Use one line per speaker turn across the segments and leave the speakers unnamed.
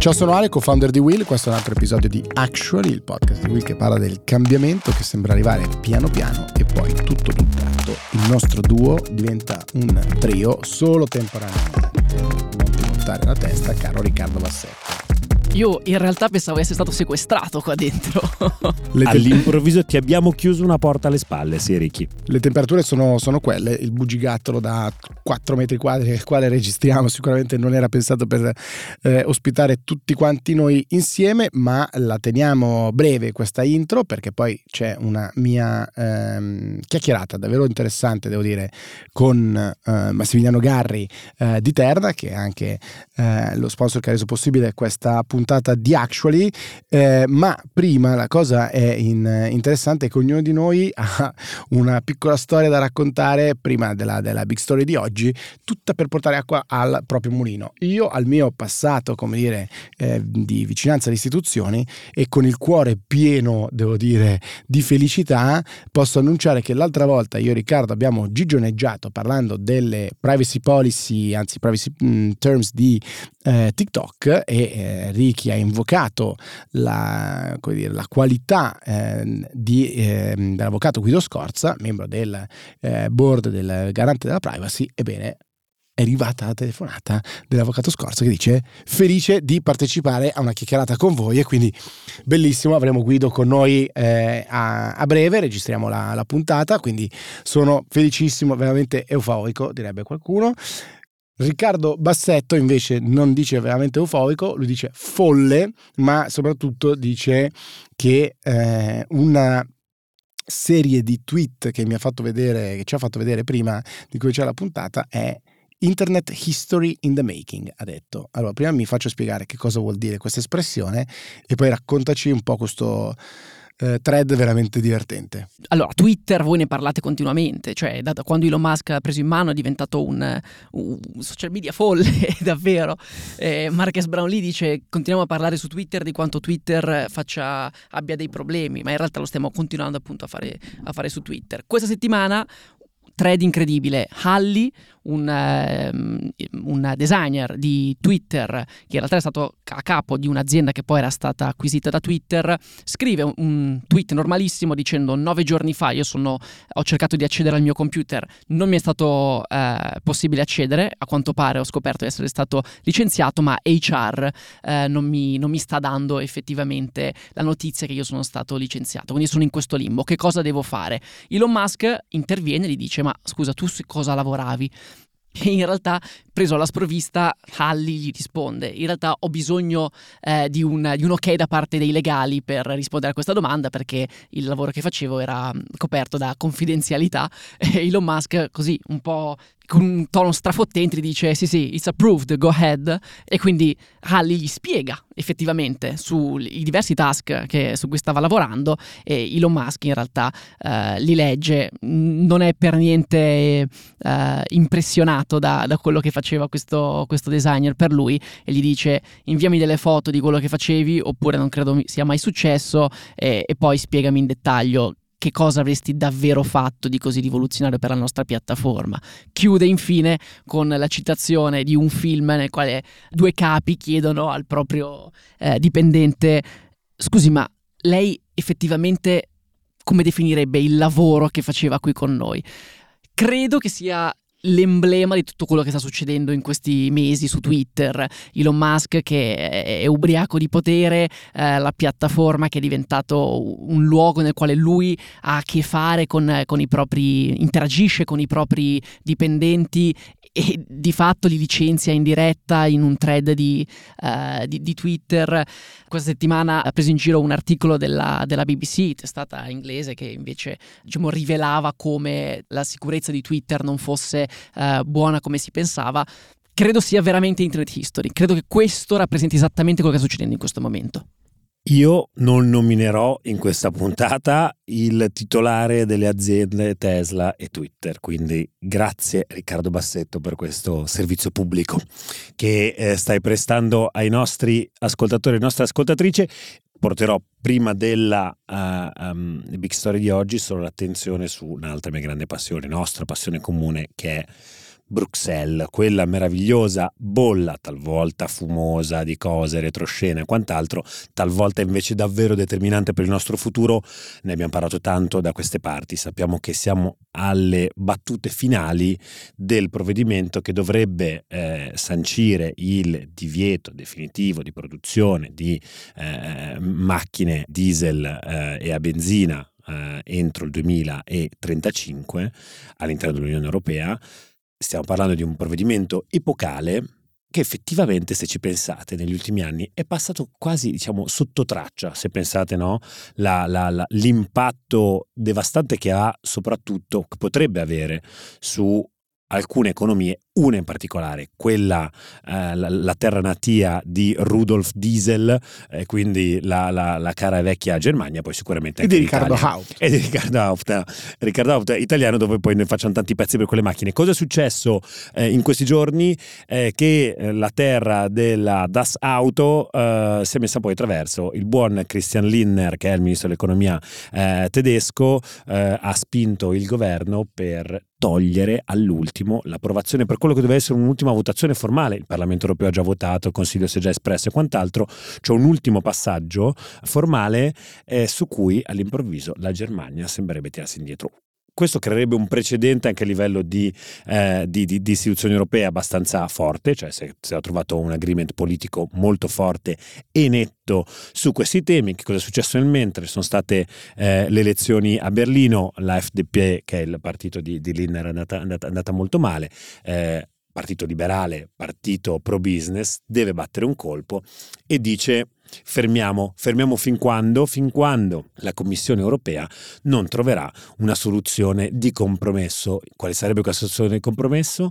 Ciao, sono Ale, co-founder di Will. Questo è un altro episodio di Actually, il podcast di Will che parla del cambiamento che sembra arrivare piano piano e poi tutto tutt'altro. Il nostro duo diventa un trio solo temporaneamente. Non ti montare la testa, caro Riccardo Bassetto.
Io in realtà pensavo di essere stato sequestrato qua dentro.
te- All'improvviso ti abbiamo chiuso una porta alle spalle, sì, Ricky.
Le temperature sono, sono, quelle, il bugigattolo da 4 metri quadri nel quale registriamo sicuramente non era pensato per eh, ospitare tutti quanti noi insieme, ma la teniamo breve questa intro perché poi c'è una mia ehm, chiacchierata davvero interessante, devo dire, con eh, Massimiliano Garri eh, di Terda, che è anche eh, lo sponsor che ha reso possibile questa puntata puntata di Actually, eh, ma prima la cosa è in, interessante che ognuno di noi ha una piccola storia da raccontare prima della, della, big story di oggi, tutta per portare acqua al proprio mulino. Io al mio passato, come dire, eh, di vicinanza alle istituzioni e con il cuore pieno, devo dire, di felicità, posso annunciare che l'altra volta io e Riccardo abbiamo gigioneggiato parlando delle privacy policy, anzi privacy mm, terms di eh, TikTok e eh, Ricky ha invocato la, dire, la qualità eh, di, ehm, dell'avvocato Guido Scorza, membro del eh, board del garante della privacy, ebbene è arrivata la telefonata dell'avvocato Scorza che dice felice di partecipare a una chiacchierata con voi e quindi bellissimo, avremo Guido con noi eh, a, a, breve, registriamo la, la puntata, quindi sono felicissimo, veramente euforico direbbe qualcuno. Riccardo Bassetto invece non dice veramente euforico, lui dice folle, ma soprattutto dice che eh, una serie di tweet che mi ha fatto vedere, che ci ha fatto vedere prima di cui c'è la puntata è Internet History in the Making, ha detto. Allora, prima mi faccio spiegare che cosa vuol dire questa espressione e poi raccontaci un po' questo eh, thread veramente divertente.
Allora, Twitter voi ne parlate continuamente, cioè da, da quando Elon Musk ha preso in mano è diventato un, un social media folle, davvero. Eh, Marques Brownlee dice continuiamo a parlare su Twitter di quanto Twitter faccia, abbia dei problemi, ma in realtà lo stiamo continuando appunto a fare, a fare su Twitter. Questa settimana thread incredibile, Halli, un, uh, un, designer di Twitter, che in realtà è stato a capo di un'azienda che poi era stata acquisita da Twitter, scrive un, un tweet normalissimo dicendo nove giorni fa io sono, ho cercato di accedere al mio computer, non mi è stato uh, possibile accedere, a quanto pare ho scoperto di essere stato licenziato, ma HR uh, eh, non, mi, non mi sta dando effettivamente la notizia che io sono stato licenziato, quindi sono in questo limbo, che cosa devo fare? Elon Musk interviene e gli dice ma scusa tu su cosa lavoravi? E in realtà, preso alla sprovvista, Halli gli risponde: In realtà ho bisogno eh, di, un, di, un, ok da parte dei legali per rispondere a questa domanda, perché il lavoro che facevo era coperto da confidenzialità. E Elon Musk, così un po' con un tono strafottente gli dice sì sì, it's approved, go ahead. E quindi Halli gli spiega effettivamente sui diversi task che, su cui stava lavorando e Elon Musk in realtà uh, li legge, non è per niente uh, impressionato da, da, quello che faceva questo, questo, designer per lui e gli dice inviami delle foto di quello che facevi oppure non credo sia mai successo. E, e poi spiegami in dettaglio che cosa avresti davvero fatto di così rivoluzionario per la nostra piattaforma. Chiude infine con la citazione di un film nel quale due capi chiedono al proprio eh, dipendente scusi ma lei effettivamente come definirebbe il lavoro che faceva qui con noi? Credo che sia l'emblema di tutto quello che sta succedendo in questi mesi su Twitter. Elon Musk che è ubriaco di potere, eh, la piattaforma che è diventato un luogo nel quale lui ha a che fare con, con i propri, interagisce con i propri dipendenti e di fatto li licenzia in diretta in un thread di, uh, di, di Twitter. Questa settimana ha preso in giro un articolo della, della BBC, testata inglese, che invece diciamo, rivelava come la sicurezza di Twitter non fosse uh, buona come si pensava. Credo sia veramente Internet History. Credo che questo rappresenti esattamente quello che sta succedendo in questo momento.
Io non nominerò in questa puntata il titolare delle aziende Tesla e Twitter, quindi grazie Riccardo Bassetto per questo servizio pubblico che eh, stai prestando ai nostri ascoltatori e nostre ascoltatrici. Porterò prima della uh, um, Big Story di oggi solo l'attenzione su un'altra mia grande passione, nostra passione comune, che è Bruxelles, quella meravigliosa bolla, talvolta fumosa di cose, retroscena e quant'altro, talvolta invece davvero determinante per il nostro futuro. Ne abbiamo parlato tanto da queste parti, sappiamo che siamo alle battute finali del provvedimento che dovrebbe eh, sancire il divieto definitivo di produzione di eh, macchine diesel eh, e a benzina eh, entro il 2035 all'interno dell'Unione Europea stiamo parlando di un provvedimento epocale che effettivamente, se ci pensate, negli ultimi anni è passato quasi, diciamo, sotto traccia, se pensate, no? La, la, la, l'impatto devastante che ha, soprattutto, che potrebbe avere su alcune economie una in particolare, quella, eh, la, la, terra natia di Rudolf Diesel, eh, quindi la, la, la, cara e vecchia Germania, poi sicuramente
e di Riccardo Haupt.
E di Riccardo Haupt, Riccardo Haupt italiano dove poi ne facciano tanti pezzi per quelle macchine. Cosa è successo eh, in questi giorni? che eh, la terra della Das Auto eh, si è messa poi attraverso il buon Christian Linner, che è il ministro dell'economia eh, tedesco, ha spinto il governo per togliere all'ultimo l'approvazione per quello che doveva essere un'ultima votazione formale. Il Parlamento europeo ha già votato, il Consiglio si è già espresso e quant'altro. C'è un ultimo passaggio formale eh, su cui all'improvviso la Germania sembrerebbe tirarsi indietro questo creerebbe un precedente anche a livello di, eh, di, di, di istituzioni europee abbastanza forte, cioè se si è trovato un agreement politico molto forte e netto su questi temi. Che cosa è successo nel mentre? Sono state eh, le elezioni a Berlino, la FDP, che è il partito di, di Linner, è andata, andata, andata molto male. Eh, partito liberale, partito pro business, deve battere un colpo e dice fermiamo, fermiamo fin quando, fin quando la Commissione europea non troverà una soluzione di compromesso. Quale sarebbe questa soluzione di compromesso?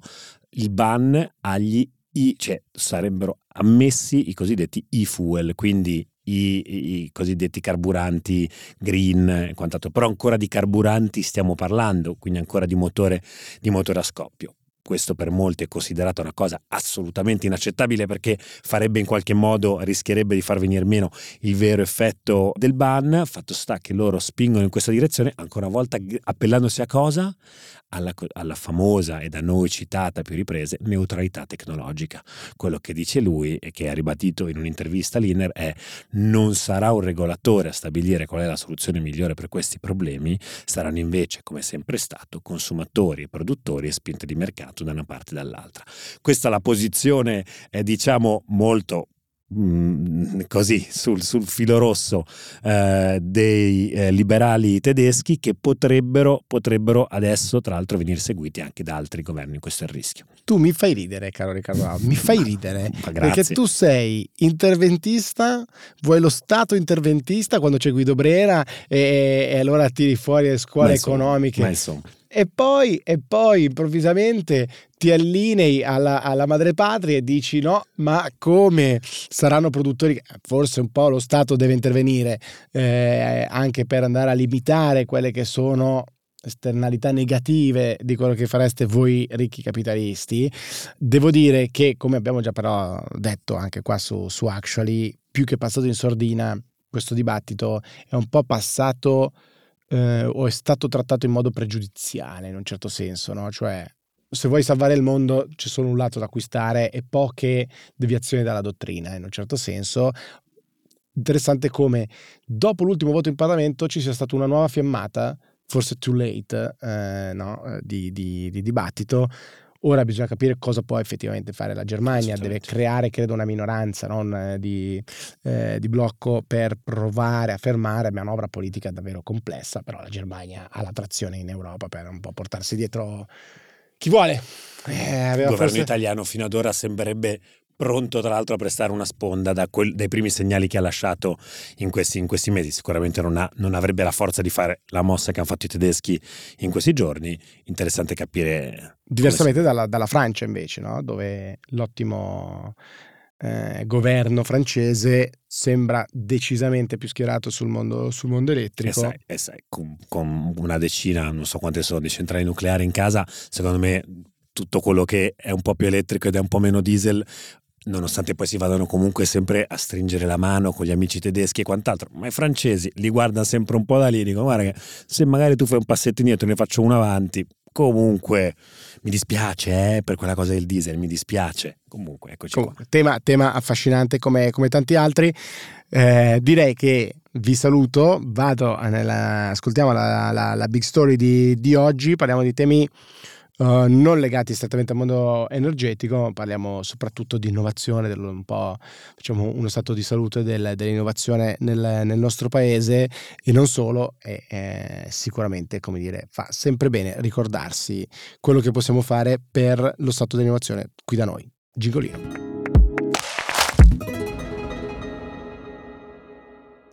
Il ban agli i, cioè sarebbero ammessi i cosiddetti e-fuel, quindi i, i, cosiddetti carburanti green e quant'altro, però ancora di carburanti stiamo parlando, quindi ancora di motore, di motore a scoppio questo per molti è considerato una cosa assolutamente inaccettabile perché farebbe in qualche modo, rischierebbe di far venire meno il vero effetto del ban. Fatto sta che loro spingono in questa direzione, ancora una volta appellandosi a cosa? Alla, alla, famosa e da noi citata più riprese neutralità tecnologica. Quello che dice lui e che ha ribadito in un'intervista all'Inner è non sarà un regolatore a stabilire qual è la soluzione migliore per questi problemi, saranno invece, come sempre stato, consumatori e produttori e spinte di mercato da una parte e dall'altra. Questa è la posizione, eh, diciamo, molto Mm, così sul, sul, filo rosso eh, dei eh, liberali tedeschi che potrebbero, potrebbero, adesso tra l'altro venire seguiti anche da altri governi. Questo è il rischio.
Tu mi fai ridere caro Riccardo mi fai ridere perché tu sei interventista vuoi lo stato interventista quando c'è Guido Brera e, e allora tiri fuori le scuole
insomma,
economiche.
ma insomma
e poi, e poi improvvisamente ti allinei alla, alla madrepatria e dici no, ma come saranno produttori? Forse un po' lo Stato deve intervenire eh, anche per andare a limitare quelle che sono esternalità negative di quello che fareste voi ricchi capitalisti. Devo dire che, come abbiamo già però detto anche qua su, su Actually, più che passato in sordina, questo dibattito è un po' passato eh, o è stato trattato in modo pregiudiziale in un certo senso, no? Cioè, se vuoi salvare il mondo c'è solo un lato da acquistare e poche deviazioni dalla dottrina, in un certo senso. Interessante come dopo l'ultimo voto in Parlamento ci sia stata una nuova fiammata, forse too late, eh, no? di, di, di dibattito, Ora bisogna capire cosa può effettivamente fare la Germania, deve creare, credo, una minoranza non, eh, di, eh, di, blocco per provare a fermare manovra politica davvero complessa, però la Germania ha la trazione in Europa per un po' portarsi dietro chi vuole.
Eh, il governo forse... italiano fino ad ora sembrerebbe pronto tra l'altro a prestare una sponda da quel, dai primi segnali che ha lasciato in questi, in questi mesi. Sicuramente non, ha, non, avrebbe la forza di fare la mossa che hanno fatto i tedeschi in questi giorni. Interessante capire.
Diversamente si... dalla, dalla, Francia invece, no? dove l'ottimo eh, governo francese sembra decisamente più schierato sul mondo, sul mondo elettrico.
E sai, e sai con, con, una decina, non so quante sono, di centrali nucleari in casa, secondo me tutto quello che è un po' più elettrico ed è un po' meno diesel nonostante poi si vadano comunque sempre a stringere la mano con gli amici tedeschi e quant'altro, ma i francesi li guardano sempre un po' da lì, dicono guarda se magari tu fai un passetto indietro e ne faccio uno avanti, Comunque, mi dispiace eh, per quella cosa del diesel, mi dispiace. Comunque, eccoci
Comunque, tema, tema, affascinante come, come tanti altri. Eh, direi che vi saluto, vado nella, ascoltiamo la, la, la big story di, di oggi, parliamo di temi Uh, non legati strettamente al mondo energetico, parliamo soprattutto di innovazione, del, un po' facciamo uno stato di salute del, dell'innovazione nel, nel, nostro paese e non solo, e sicuramente come dire, fa sempre bene ricordarsi quello che possiamo fare per lo stato dell'innovazione qui da noi. Gingolino.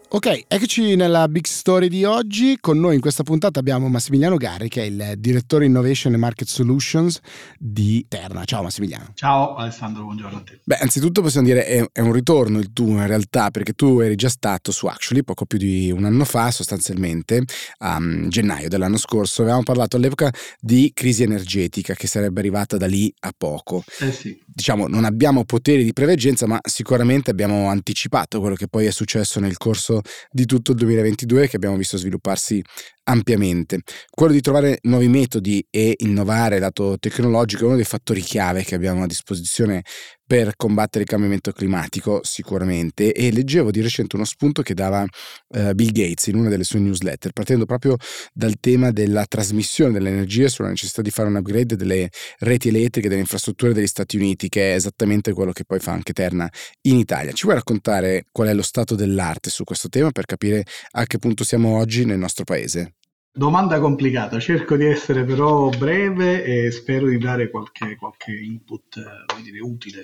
Ok, eccoci nella big story di oggi. Con noi in questa puntata abbiamo Massimiliano Garri, che è il direttore Innovation and Market Solutions di Terna. Ciao Massimiliano.
Ciao Alessandro, buongiorno a te.
Beh, anzitutto possiamo dire è, è un ritorno il tuo in realtà, perché tu eri già stato su Actually poco più di un anno fa, sostanzialmente, a um, gennaio dell'anno scorso. Avevamo parlato all'epoca di crisi energetica che sarebbe arrivata da lì a poco.
Eh sì.
Diciamo, non abbiamo poteri di preveggenza, ma sicuramente abbiamo anticipato quello che poi è successo nel corso di tutto il 2022 che abbiamo visto svilupparsi ampiamente. Quello di trovare nuovi metodi e innovare lato tecnologico è uno dei fattori chiave che abbiamo a disposizione per combattere il cambiamento climatico sicuramente e leggevo di recente uno spunto che dava uh, Bill Gates in una delle sue newsletter partendo proprio dal tema della trasmissione dell'energia sulla necessità di fare un upgrade delle reti elettriche delle infrastrutture degli Stati Uniti che è esattamente quello che poi fa anche Terna in Italia. Ci vuoi raccontare qual è lo stato dell'arte su questo tema per capire a che punto siamo oggi nel nostro paese?
Domanda complicata, cerco di essere però breve e spero di dare qualche, qualche input eh, dire, utile.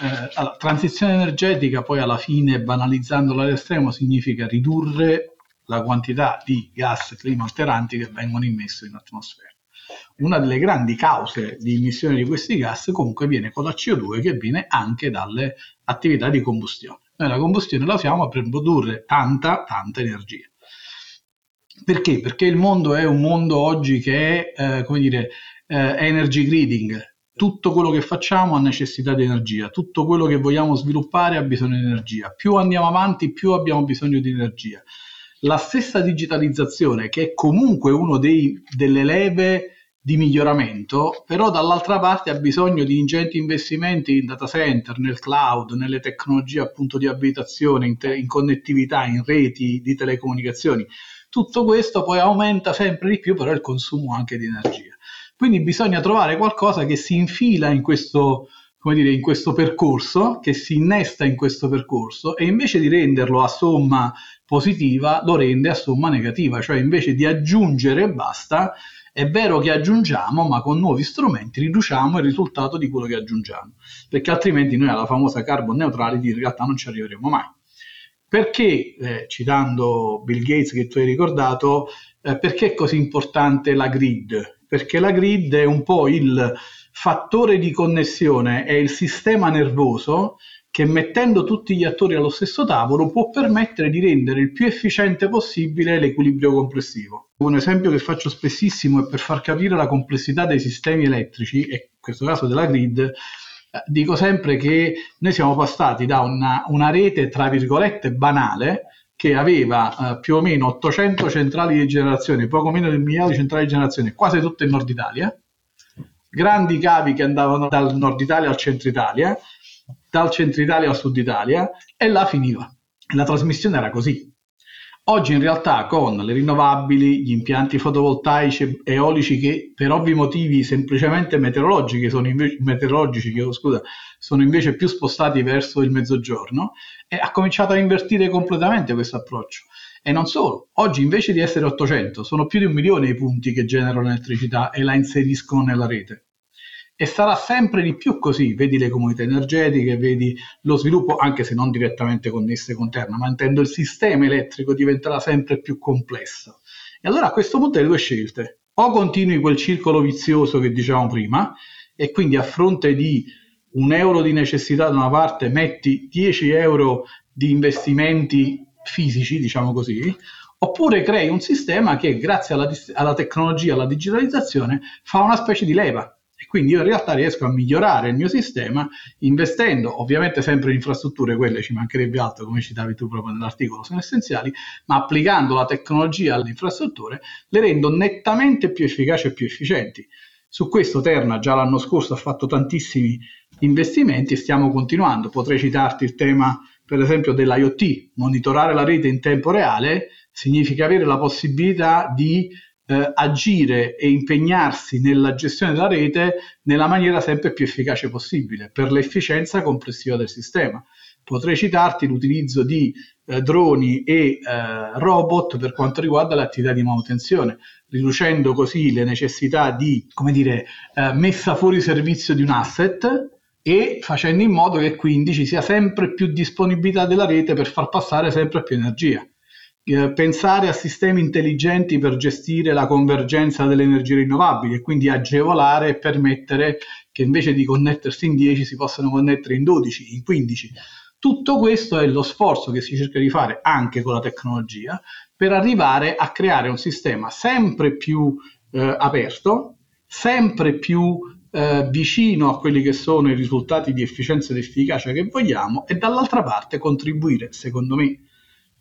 Eh, allora, transizione energetica poi alla fine, banalizzandola all'estremo, significa ridurre la quantità di gas climalteranti che vengono immessi in atmosfera. Una delle grandi cause di emissione di questi gas comunque viene con la CO2 che viene anche dalle attività di combustione. Noi la combustione la usiamo per produrre tanta, tanta energia. Perché? Perché il mondo è un mondo oggi che è, eh, come dire, eh, energy greeding. Tutto quello che facciamo ha necessità di energia, tutto quello che vogliamo sviluppare ha bisogno di energia. Più andiamo avanti, più abbiamo bisogno di energia. La stessa digitalizzazione, che è comunque una delle leve di miglioramento, però dall'altra parte ha bisogno di ingenti investimenti in data center, nel cloud, nelle tecnologie appunto di abitazione, in, te- in connettività, in reti di telecomunicazioni. Tutto questo poi aumenta sempre di più però il consumo anche di energia. Quindi bisogna trovare qualcosa che si infila in questo, dire, in questo percorso, che si innesta in questo percorso e invece di renderlo a somma positiva lo rende a somma negativa, cioè invece di aggiungere e basta, è vero che aggiungiamo, ma con nuovi strumenti riduciamo il risultato di quello che aggiungiamo, perché altrimenti noi alla famosa carbon neutrality in realtà non ci arriveremo mai. Perché, eh, citando Bill Gates che tu hai ricordato, eh, perché è così importante la grid? Perché la grid è un po' il fattore di connessione, è il sistema nervoso che mettendo tutti gli attori allo stesso tavolo può permettere di rendere il più efficiente possibile l'equilibrio complessivo. Un esempio che faccio spessissimo è per far capire la complessità dei sistemi elettrici, e in questo caso della grid, dico sempre che noi siamo passati da una, una rete, tra virgolette, banale, che aveva eh, più o meno 800 centrali di generazione, poco meno di un migliaio di centrali di generazione, quasi tutte in Nord Italia, grandi cavi che andavano dal Nord Italia al Centro Italia, dal Centro Italia al Sud Italia, e là finiva. La trasmissione era così. Oggi in realtà con le rinnovabili, gli impianti fotovoltaici e eolici che per ovvi motivi semplicemente meteorologici sono invece, meteorologici, scusa, sono invece più spostati verso il mezzogiorno, ha cominciato a invertire completamente questo approccio. E non solo, oggi invece di essere 800 sono più di un milione i punti che generano elettricità e la inseriscono nella rete e sarà sempre di più così, vedi le comunità energetiche, vedi lo sviluppo, anche se non direttamente connesse con Terna, ma intendo il sistema elettrico diventerà sempre più complesso. E allora a questo punto hai due scelte, o continui quel circolo vizioso che dicevamo prima, e quindi a fronte di un euro di necessità da una parte metti 10 euro di investimenti fisici, diciamo così, oppure crei un sistema che grazie alla, alla tecnologia, alla digitalizzazione, fa una specie di leva E quindi io in realtà riesco a migliorare il mio sistema investendo ovviamente sempre in infrastrutture, quelle ci mancherebbe altro, come citavi tu proprio nell'articolo, sono essenziali, ma applicando la tecnologia alle infrastrutture le rendo nettamente più efficaci e più efficienti. Su questo Terna già l'anno scorso ha fatto tantissimi investimenti e stiamo continuando. Potrei citarti il tema, per esempio, dell'IoT. Monitorare la rete in tempo reale significa avere la possibilità di eh, agire e impegnarsi nella gestione della rete nella maniera sempre più efficace possibile per l'efficienza complessiva del sistema. Potrei citarti l'utilizzo di eh, droni e eh, robot per quanto riguarda l'attività di manutenzione, riducendo così le necessità di, come dire, eh, messa fuori servizio di un asset e facendo in modo che quindi ci sia sempre più disponibilità della rete per far passare sempre più energia. Eh, pensare a sistemi intelligenti per gestire la convergenza delle energie rinnovabili e quindi agevolare e permettere che invece di connettersi in 10 si possano connettere in 12, in 15. Tutto questo è lo sforzo che si cerca di fare anche con la tecnologia per arrivare a creare un sistema sempre più eh, aperto, sempre più eh, vicino a quelli che sono i risultati di efficienza ed efficacia che vogliamo e dall'altra parte contribuire, secondo me,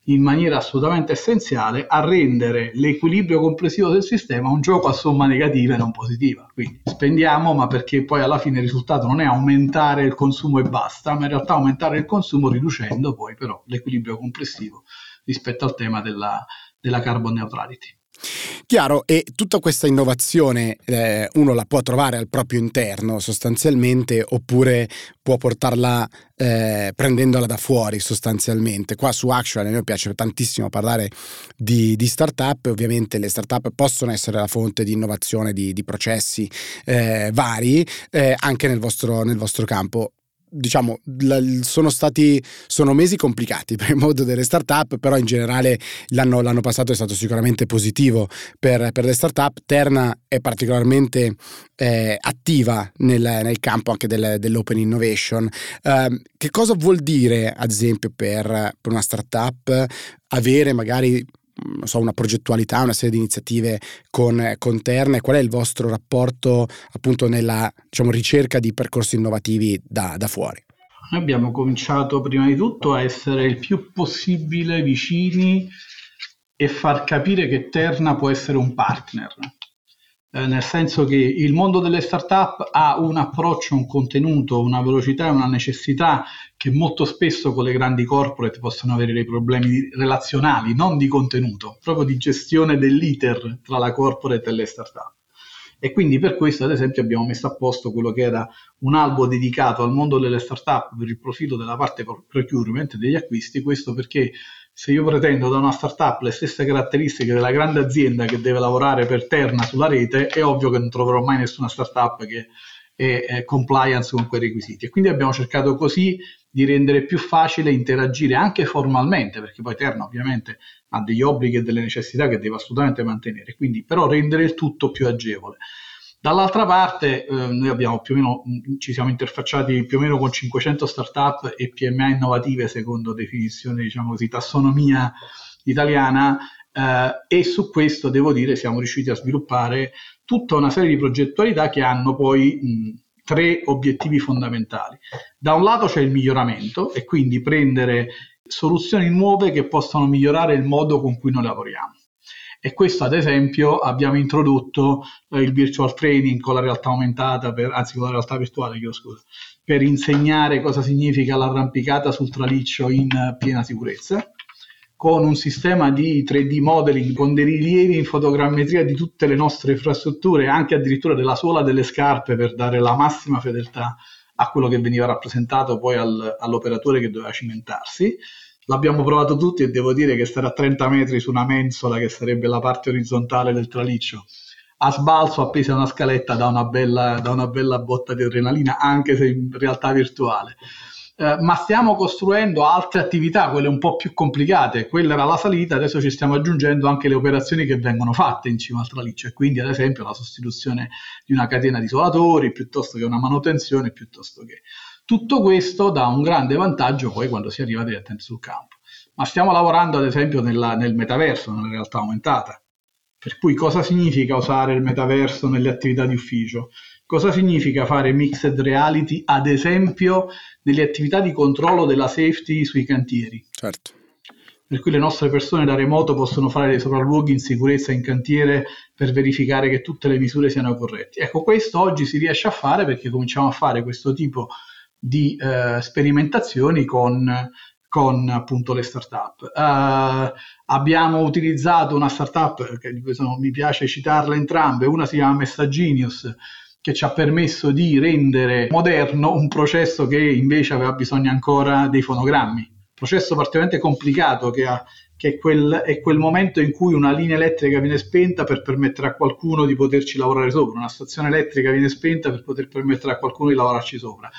in maniera assolutamente essenziale a rendere l'equilibrio complessivo del sistema un gioco a somma negativa e non positiva. Quindi spendiamo, ma perché poi alla fine il risultato non è aumentare il consumo e basta, ma in realtà aumentare il consumo riducendo poi però l'equilibrio complessivo rispetto al tema della, della carbon neutrality.
Chiaro, e tutta questa innovazione eh, uno la può trovare al proprio interno sostanzialmente oppure può portarla eh, prendendola da fuori sostanzialmente. Qua su Actual a me piace tantissimo parlare di, di startup, ovviamente le startup possono essere la fonte di innovazione di, di processi eh, vari eh, anche nel vostro, nel vostro campo diciamo, sono stati sono mesi complicati per il mondo delle start-up, però in generale l'anno, l'anno passato è stato sicuramente positivo per, per le start-up. Terna è particolarmente eh, attiva nel, nel, campo anche del, dell'open innovation. Uh, che cosa vuol dire, ad esempio, per, per una start-up avere magari so, una progettualità, una serie di iniziative con, con Terna e qual è il vostro rapporto appunto nella diciamo, ricerca di percorsi innovativi da, da fuori?
Noi abbiamo cominciato prima di tutto a essere il più possibile vicini e far capire che Terna può essere un partner eh, nel senso che il mondo delle start-up ha un approccio, un contenuto, una velocità e una necessità che molto spesso con le grandi corporate possono avere dei problemi relazionali, non di contenuto, proprio di gestione dell'iter tra la corporate e le start-up. E quindi per questo, ad esempio, abbiamo messo a posto quello che era un albo dedicato al mondo delle start-up per il profilo della parte procurement degli acquisti, questo perché se io pretendo da una startup le stesse caratteristiche della grande azienda che deve lavorare per Terna sulla rete, è ovvio che non troverò mai nessuna startup che è, è compliance con quei requisiti. E quindi abbiamo cercato così di rendere più facile interagire anche formalmente, perché poi Terna ovviamente ha degli obblighi e delle necessità che deve assolutamente mantenere, quindi però rendere il tutto più agevole. Dall'altra parte eh, noi abbiamo più o meno, mm, ci siamo interfacciati più o meno con 500 startup e PMA innovative secondo definizione, diciamo così, tassonomia italiana eh, e su questo devo dire siamo riusciti a sviluppare tutta una serie di progettualità che hanno poi mh, tre obiettivi fondamentali. Da un lato c'è il miglioramento e quindi prendere soluzioni nuove che possano migliorare il modo con cui noi lavoriamo e questo ad esempio abbiamo introdotto eh, il virtual training con la realtà aumentata, per, anzi con la realtà virtuale, chiedo scusa, per insegnare cosa significa l'arrampicata sul traliccio in piena sicurezza con un sistema di 3D modeling, con dei rilievi in fotogrammetria di tutte le nostre infrastrutture, anche addirittura della suola delle scarpe per dare la massima fedeltà a quello che veniva rappresentato poi al, all'operatore che doveva cimentarsi L'abbiamo provato tutti e devo dire che stare a 30 metri su una mensola, che sarebbe la parte orizzontale del traliccio, a sbalzo appesi a una scaletta da una bella, da una bella botta di adrenalina, anche se in realtà virtuale. Eh, ma stiamo costruendo altre attività, quelle un po' più complicate. Quella era la salita, adesso ci stiamo aggiungendo anche le operazioni che vengono fatte in cima al traliccio, e quindi ad esempio la sostituzione di una catena di isolatori piuttosto che una manutenzione, piuttosto che tutto questo dà un grande vantaggio poi quando si arriva direttamente sul campo. Ma stiamo lavorando ad esempio nella, nel metaverso, nella realtà aumentata. Per cui cosa significa usare il metaverso nelle attività di ufficio? Cosa significa fare mixed reality, ad esempio, nelle attività di controllo della safety sui cantieri?
Certo.
Per cui le nostre persone da remoto possono fare dei sopralluoghi in sicurezza in cantiere per verificare che tutte le misure siano corrette. Ecco, questo oggi si riesce a fare perché cominciamo a fare questo tipo di eh, sperimentazioni con con appunto le startup. Uh, abbiamo utilizzato una startup che questo mi piace citarle entrambe, una si chiama Messaginius che ci ha permesso di rendere moderno un processo che invece aveva bisogno ancora dei fonogrammi. Processo particolarmente complicato che, ha, che è, quel, è quel momento in cui una linea elettrica viene spenta per permettere a qualcuno di poterci lavorare sopra, una stazione elettrica viene spenta per poter permettere a qualcuno di lavorarci sopra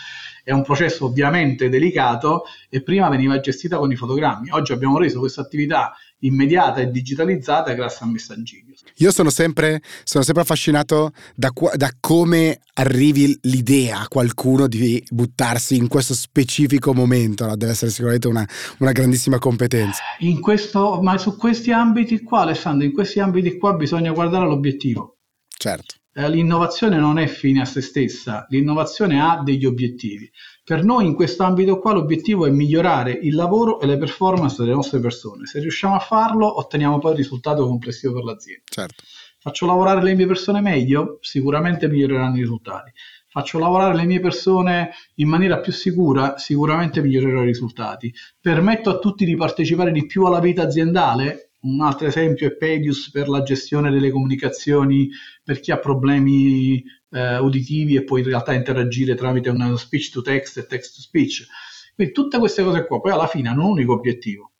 è un processo ovviamente delicato e prima veniva gestita con i fotogrammi. Oggi abbiamo reso questa attività immediata e digitalizzata grazie a Messaggino.
Io sono sempre, sono sempre affascinato da, da, come arrivi l'idea a qualcuno di buttarsi in questo specifico momento, no? deve essere sicuramente una, una grandissima competenza.
In questo, ma su questi ambiti qua, Alessandro, in questi ambiti qua bisogna guardare all'obiettivo.
Certo.
Eh, l'innovazione non è fine a se stessa, l'innovazione ha degli obiettivi. Per noi in questo ambito qua l'obiettivo è migliorare il lavoro e le performance delle nostre persone. Se riusciamo a farlo otteniamo poi il risultato complessivo per l'azienda.
Certo.
Faccio lavorare le mie persone meglio? Sicuramente miglioreranno i risultati. Faccio lavorare le mie persone in maniera più sicura? Sicuramente migliorerò i risultati. Permetto a tutti di partecipare di più alla vita aziendale? Un altro esempio è Pedius per la gestione delle comunicazioni per chi ha problemi eh, uditivi e può in realtà interagire tramite uno speech to text e text to speech. Quindi tutte queste cose qua poi alla fine hanno un unico obiettivo,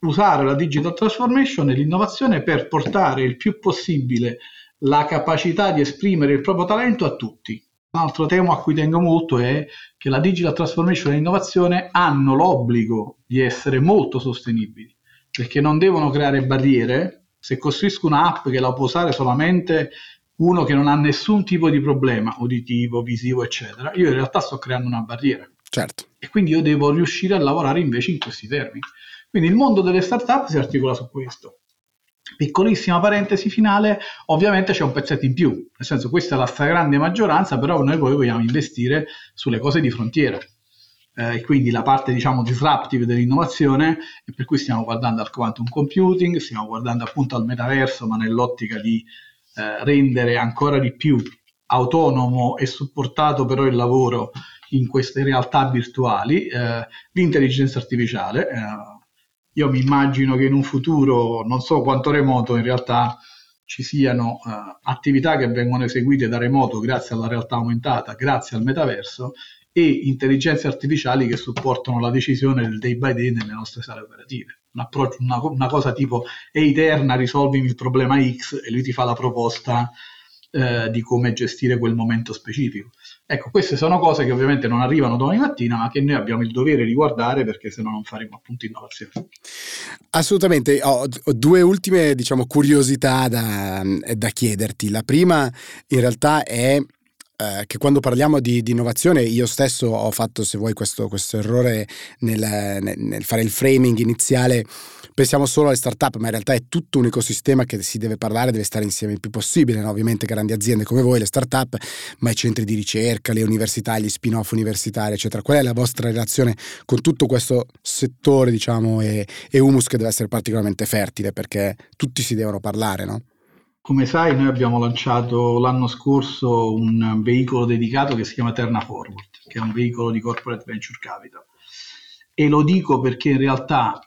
usare la digital transformation e l'innovazione per portare il più possibile la capacità di esprimere il proprio talento a tutti. Un altro tema a cui tengo molto è che la digital transformation e l'innovazione hanno l'obbligo di essere molto sostenibili perché non devono creare barriere. Se costruisco un'app che la può usare solamente uno che non ha nessun tipo di problema uditivo, visivo, eccetera, io in realtà sto creando una barriera.
Certo.
E quindi io devo riuscire a lavorare invece in questi termini. Quindi il mondo delle startup si articola su questo. Piccolissima parentesi finale, ovviamente c'è un pezzetto in più, nel senso questa è la stragrande maggioranza, però noi poi vogliamo investire sulle cose di frontiera e quindi la parte diciamo disruptive dell'innovazione e per cui stiamo guardando al quantum computing, stiamo guardando appunto al metaverso ma nell'ottica di eh, rendere ancora di più autonomo e supportato però il lavoro in queste realtà virtuali, eh, l'intelligenza artificiale. Eh, io mi immagino che in un futuro, non so quanto remoto, in realtà ci siano uh, attività che vengono eseguite da remoto grazie alla realtà aumentata, grazie al metaverso e intelligenze artificiali che supportano la decisione del day by day nelle nostre sale operative. Un una, una, cosa tipo Eterna, risolvimi il problema X e lui ti fa la proposta eh, di come gestire quel momento specifico. Ecco, queste sono cose che ovviamente non arrivano domani mattina, ma che noi abbiamo il dovere di guardare perché se no non faremo appunto innovazione.
Assolutamente, ho, ho due ultime diciamo, curiosità da, da chiederti. La prima in realtà è eh, che quando parliamo di, di, innovazione io stesso ho fatto, se vuoi, questo, questo errore nel, nel, nel, fare il framing iniziale. Pensiamo solo alle start-up, ma in realtà è tutto un ecosistema che si deve parlare, deve stare insieme il più possibile. No? Ovviamente grandi aziende come voi, le start-up, ma i centri di ricerca, le università, gli spin-off universitari, eccetera. Qual è la vostra relazione con tutto questo settore, diciamo, e, e humus che deve essere particolarmente fertile perché tutti si devono parlare, no?
Come sai, noi abbiamo lanciato l'anno scorso un veicolo dedicato che si chiama Terna Forward, che è un veicolo di corporate venture capital. E lo dico perché in realtà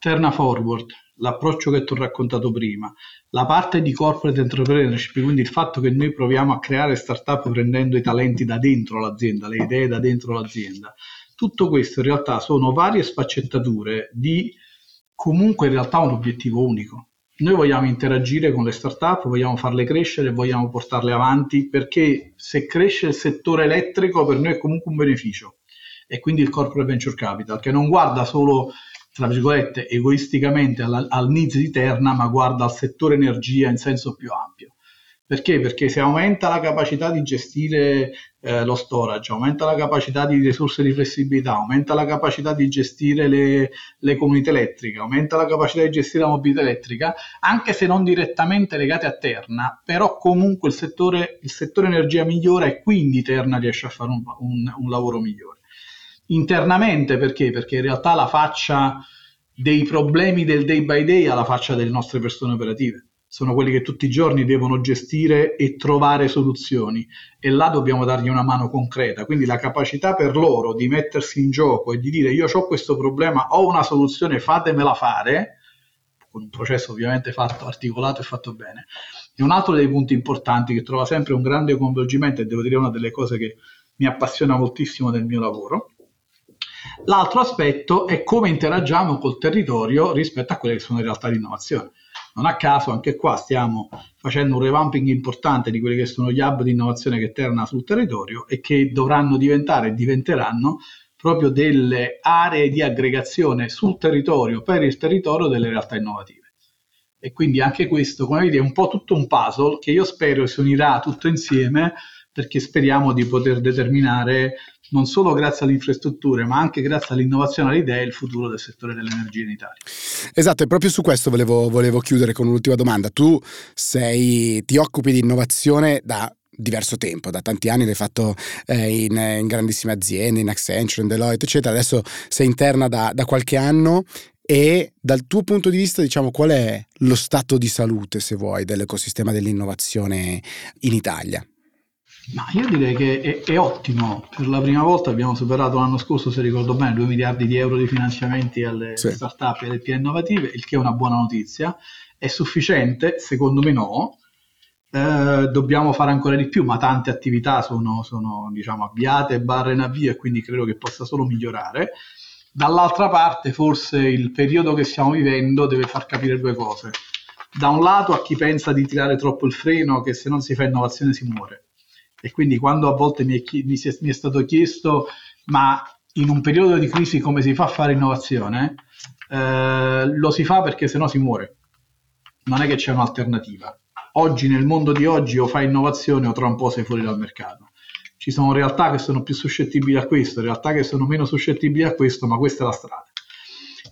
Terna Forward, l'approccio che ti ho raccontato prima, la parte di corporate entrepreneurship, quindi il fatto che noi proviamo a creare startup prendendo i talenti da dentro l'azienda, le idee da dentro l'azienda, tutto questo in realtà sono varie sfaccettature di comunque in realtà un obiettivo unico noi vogliamo interagire con le start-up, vogliamo farle crescere, vogliamo portarle avanti perché se cresce il settore elettrico per noi è comunque un beneficio e quindi il corporate venture capital che non guarda solo tra virgolette egoisticamente al needs di Terna ma guarda al settore energia in senso più ampio. Perché? Perché se aumenta la capacità di gestire eh, lo storage, aumenta la capacità di risorse di flessibilità, aumenta la capacità di gestire le, le comunità elettriche, aumenta la capacità di gestire la mobilità elettrica, anche se non direttamente legate a Terna, però comunque il settore, il settore energia migliora e quindi Terna riesce a fare un, un, un lavoro migliore. Internamente perché? Perché in realtà la faccia dei problemi del day by day alla faccia delle nostre persone operative sono quelli che tutti i giorni devono gestire e trovare soluzioni e là dobbiamo dargli una mano concreta. Quindi la capacità per loro di mettersi in gioco e di dire io ho questo problema, ho una soluzione, fatemela fare, con un processo ovviamente fatto, articolato e fatto bene. è un altro dei punti importanti che trova sempre un grande coinvolgimento e devo dire una delle cose che mi appassiona moltissimo del mio lavoro. L'altro aspetto è come interagiamo col territorio rispetto a quelle che sono le realtà di innovazione non a caso anche qua stiamo facendo un revamping importante di quelli che sono gli hub di innovazione che terna sul territorio e che dovranno diventare e diventeranno proprio delle aree di aggregazione sul territorio, per il territorio delle realtà innovative. E quindi anche questo, come vedi, è un po' tutto un puzzle che io spero si unirà tutto insieme perché speriamo di poter determinare non solo grazie alle infrastrutture, ma anche grazie all'innovazione alle idee il futuro del settore dell'energia in Italia.
Esatto, e proprio su questo volevo, volevo chiudere con un'ultima domanda. Tu sei, ti occupi di innovazione da diverso tempo, da tanti anni l'hai fatto eh, in, in, grandissime aziende, in Accenture, in Deloitte, eccetera. Adesso sei interna da, da qualche anno e dal tuo punto di vista, diciamo, qual è lo stato di salute, se vuoi, dell'ecosistema dell'innovazione in Italia?
Ma io direi che è, è, ottimo. Per la prima volta abbiamo superato l'anno scorso, se ricordo bene, 2 miliardi di euro di finanziamenti alle sì. start-up e alle PA innovative, il che è una buona notizia. È sufficiente? Secondo me no. Eh, dobbiamo fare ancora di più, ma tante attività sono, sono diciamo, avviate, barre in avvio e quindi credo che possa solo migliorare. Dall'altra parte, forse il periodo che stiamo vivendo deve far capire due cose. Da un lato a chi pensa di tirare troppo il freno, che se non si fa innovazione si muore e quindi quando a volte mi è, mi, è, mi è, stato chiesto ma in un periodo di crisi come si fa a fare innovazione, eh, lo si fa perché sennò si muore. Non è che c'è un'alternativa. Oggi nel mondo di oggi o fai innovazione o tra un po' sei fuori dal mercato. Ci sono realtà che sono più suscettibili a questo, realtà che sono meno suscettibili a questo, ma questa è la strada.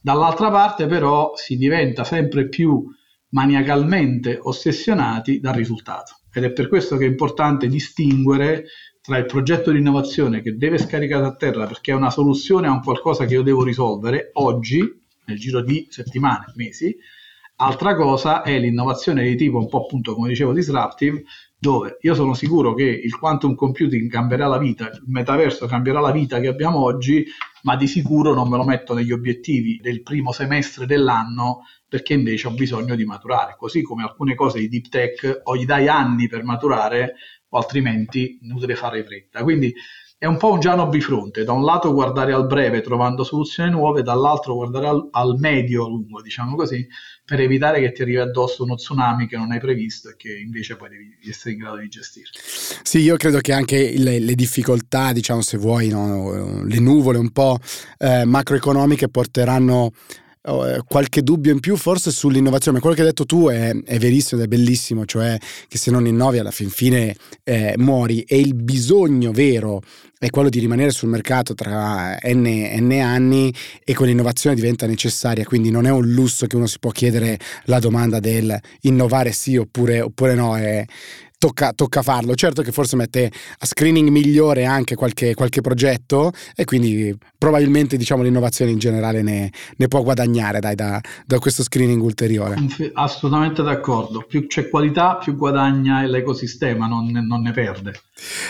Dall'altra parte però si diventa sempre più maniacalmente ossessionati dal risultato ed è per questo che è importante distinguere tra il progetto di innovazione che deve scaricare a terra perché è una soluzione a un qualcosa che io devo risolvere oggi, nel giro di settimane, mesi, altra cosa è l'innovazione di tipo un po' appunto come dicevo disruptive, dove io sono sicuro che il quantum computing cambierà la vita, il metaverso cambierà la vita che abbiamo oggi, ma di sicuro non me lo metto negli obiettivi del primo semestre dell'anno perché invece ho bisogno di maturare, così come alcune cose di deep tech o gli dai anni per maturare o altrimenti inutile fare fretta. Quindi è un po' un giano bifronte, da un lato guardare al breve trovando soluzioni nuove, dall'altro guardare al, al medio-lungo, diciamo così, per evitare che ti arrivi addosso uno tsunami che non hai previsto e che invece poi devi essere in grado di gestire.
Sì, io credo che anche le, le difficoltà, diciamo se vuoi, no, le nuvole un po' eh, macroeconomiche porteranno qualche dubbio in più forse sull'innovazione. Quello che hai detto tu è, è, verissimo ed è bellissimo, cioè che se non innovi alla fin fine eh, muori e il bisogno vero è quello di rimanere sul mercato tra n, n anni e quell'innovazione diventa necessaria, quindi non è un lusso che uno si può chiedere la domanda del innovare sì oppure, oppure no, è, tocca, tocca, farlo. Certo che forse mette a screening migliore anche qualche, qualche progetto e quindi probabilmente diciamo, l'innovazione in generale ne, ne può guadagnare dai, da, da, questo screening ulteriore.
Assolutamente d'accordo. Più c'è qualità, più guadagna l'ecosistema, non, non ne perde.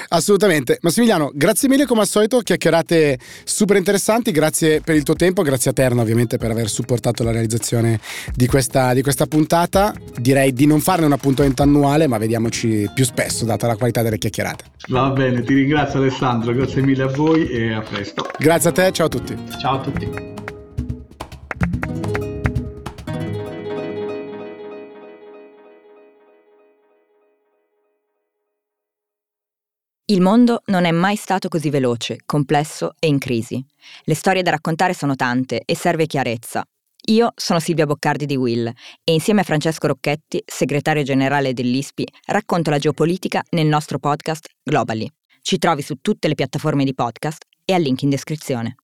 Assolutamente. Massimiliano, grazie mille come al solito, chiacchierate super interessanti, grazie per il tuo tempo, grazie a Terno ovviamente per aver supportato la realizzazione di questa, di questa puntata. Direi di non farne un appuntamento annuale, ma vediamoci più spesso, data la qualità delle chiacchierate.
Va bene, ti ringrazio Alessandro, grazie mille a voi e a presto.
Grazie a te, ciao a tutti.
Ciao a tutti.
Il mondo non è mai stato così veloce, complesso e in crisi. Le storie da raccontare sono tante e serve chiarezza. Io sono Silvia Boccardi di Will e insieme a Francesco Rocchetti, segretario generale dell'ISPI, racconto la geopolitica nel nostro podcast Globally. Ci trovi su tutte le piattaforme di podcast e al link in descrizione.